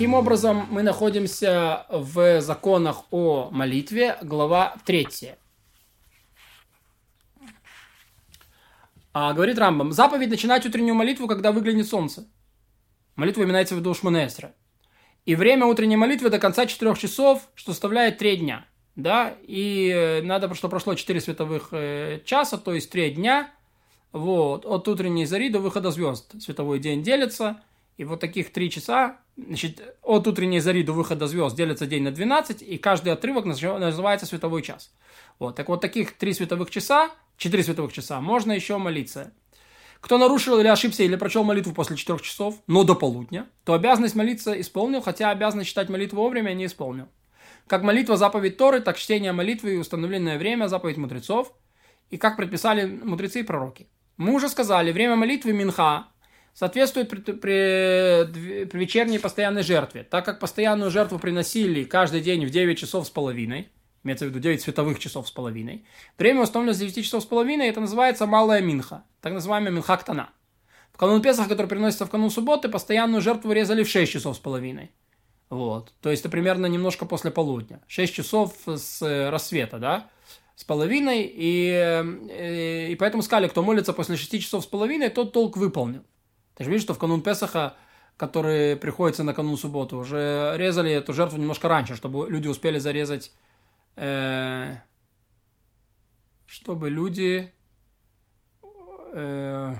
Таким образом, мы находимся в законах о молитве, глава 3. А, говорит Рамбам, заповедь начинать утреннюю молитву, когда выглянет солнце. Молитва имеется в виду Шмунесра. И время утренней молитвы до конца 4 часов, что составляет 3 дня. Да, и э, надо, что прошло 4 световых э, часа, то есть 3 дня, вот, от утренней зари до выхода звезд. Световой день делится, и вот таких 3 часа, значит, от утренней зари до выхода звезд делится день на 12, и каждый отрывок называется световой час. Вот, так вот таких 3 световых часа, 4 световых часа можно еще молиться. Кто нарушил или ошибся, или прочел молитву после 4 часов, но до полудня, то обязанность молиться исполнил, хотя обязанность читать молитву вовремя не исполнил. Как молитва заповедь Торы, так чтение молитвы и установленное время заповедь мудрецов, и как предписали мудрецы и пророки. Мы уже сказали, время молитвы Минха соответствует при, при, при вечерней постоянной жертве. Так как постоянную жертву приносили каждый день в 9 часов с половиной, имеется в виду 9 световых часов с половиной, время установлено с 9 часов с половиной, это называется малая минха, так называемая минха ктана. В канун Песах, который приносится в канун субботы, постоянную жертву резали в 6 часов с половиной. Вот. То есть это примерно немножко после полудня. 6 часов с э, рассвета, да, с половиной. И, и, э, и поэтому сказали, кто молится после 6 часов с половиной, тот толк выполнил. Ты же видишь, что в канун Песаха, который приходится на канун субботы, уже резали эту жертву немножко раньше, чтобы люди успели зарезать, э, чтобы люди... Э,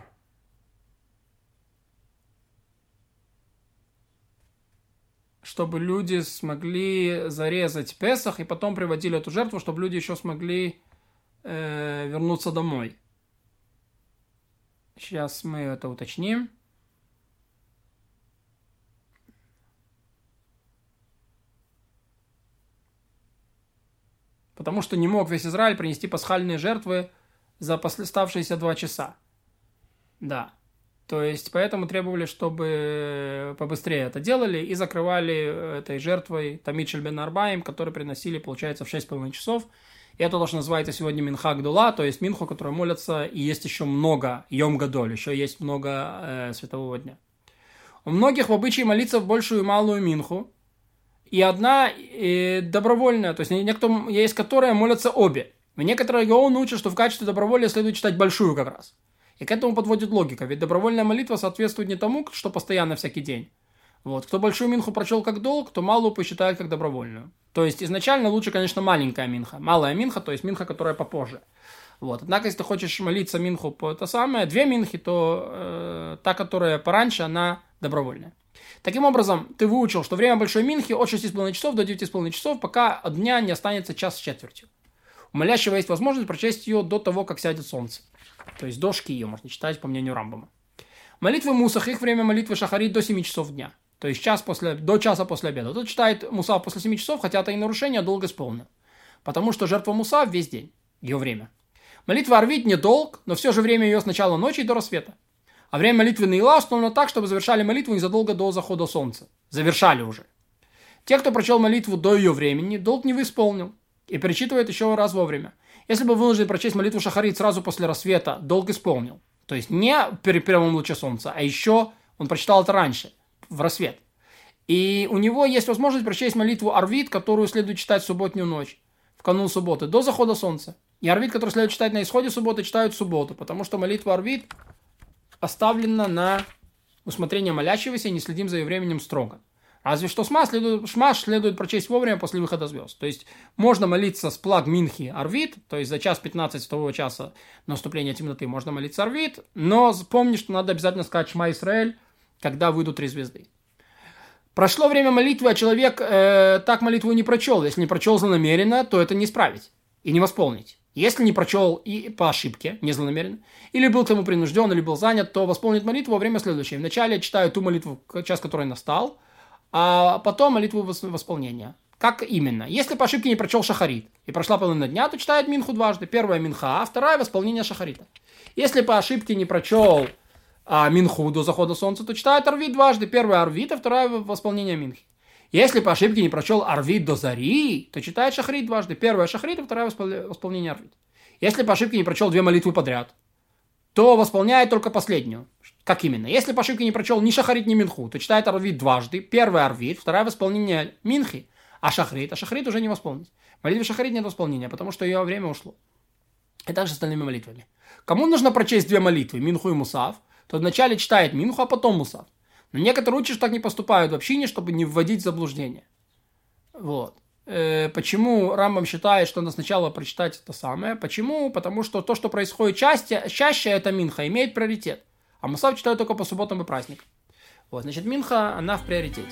чтобы люди смогли зарезать Песах и потом приводили эту жертву, чтобы люди еще смогли э, вернуться домой. Сейчас мы это уточним. Потому что не мог весь Израиль принести пасхальные жертвы за оставшиеся два часа. Да. То есть, поэтому требовали, чтобы побыстрее это делали и закрывали этой жертвой Тамичель бен Арбаим, который приносили, получается, в 6,5 часов. И это то, что называется сегодня Минха Гдула, то есть Минху, который молятся, и есть еще много Йом Гадоль, еще есть много э, светового дня. У многих в обычае молиться в большую и малую Минху, и одна и добровольная, то есть некоторым есть, которые молятся обе. И некоторые гаоны учат, что в качестве доброволья следует читать большую как раз. И к этому подводит логика, ведь добровольная молитва соответствует не тому, что постоянно всякий день. Вот. Кто большую минху прочел как долг, то малую посчитает как добровольную. То есть изначально лучше, конечно, маленькая минха. Малая минха, то есть минха, которая попозже. Вот. Однако, если ты хочешь молиться минху по то самое, две минхи, то э, та, которая пораньше, она добровольная. Таким образом, ты выучил, что время большой минхи от 6,5 часов до 9,5 часов, пока от дня не останется час с четвертью. У молящего есть возможность прочесть ее до того, как сядет солнце. То есть до ее можно читать, по мнению Рамбама. Молитвы Мусах, их время молитвы Шахарит до 7 часов дня. То есть час после, до часа после обеда. Тут читает Мусав после 7 часов, хотя это и нарушение долго исполнено. Потому что жертва Муса весь день, ее время. Молитва Арвит не долг, но все же время ее с начала ночи до рассвета. А время молитвы Наила установлено так, чтобы завершали молитву незадолго до захода солнца. Завершали уже. Те, кто прочел молитву до ее времени, долг не исполнил и перечитывает еще раз вовремя. Если бы вынужден прочесть молитву Шахарит сразу после рассвета, долг исполнил. То есть не при первом луче солнца, а еще он прочитал это раньше, в рассвет. И у него есть возможность прочесть молитву Арвид, которую следует читать в субботнюю ночь, в канун субботы, до захода солнца. И Арвид, который следует читать на исходе субботы, читают в субботу, потому что молитва Арвид оставлена на усмотрение молящегося и не следим за ее временем строго. Разве что шма следует, шма следует прочесть вовремя после выхода звезд. То есть можно молиться с плаг Минхи Арвид, то есть за час 15 того часа наступления темноты можно молиться Арвид, но помни, что надо обязательно сказать Шма Исраэль, когда выйдут три звезды. Прошло время молитвы, а человек э, так молитву не прочел. Если не прочел злонамеренно, то это не исправить и не восполнить. Если не прочел и по ошибке, не злонамеренно, или был к тому принужден, или был занят, то восполнит молитву во время следующее. Вначале читаю ту молитву, час который настал, а потом молитву восполнения. Как именно? Если по ошибке не прочел шахарит и прошла половина дня, то читает минху дважды. Первая минха, а вторая восполнение шахарита. Если по ошибке не прочел а, минху до захода солнца, то читает арвит дважды. Первая арвит, а вторая восполнение минхи. Если по ошибке не прочел Арвид до Зари, то читает Шахрит дважды. Первая Шахрит, а вторая восполнение Арвид. Если по ошибке не прочел две молитвы подряд, то восполняет только последнюю. Как именно? Если по ошибке не прочел ни шахарит, ни минху, то читает арвит дважды. Первый арвит, вторая в исполнении минхи, а шахрит, а шахрит уже не восполнить. Молитве шахрит нет восполнения, потому что ее время ушло. И также с остальными молитвами. Кому нужно прочесть две молитвы, Минху и Мусав, то вначале читает Минху, а потом Мусав. Но некоторые учат, так не поступают в общине, чтобы не вводить в заблуждение. Вот. Э, почему Рамбам считает, что надо сначала прочитать это самое? Почему? Потому что то, что происходит чаще, чаще это Минха, имеет приоритет. А Мусав читают только по субботам и праздникам. Вот, значит, Минха, она в приоритете.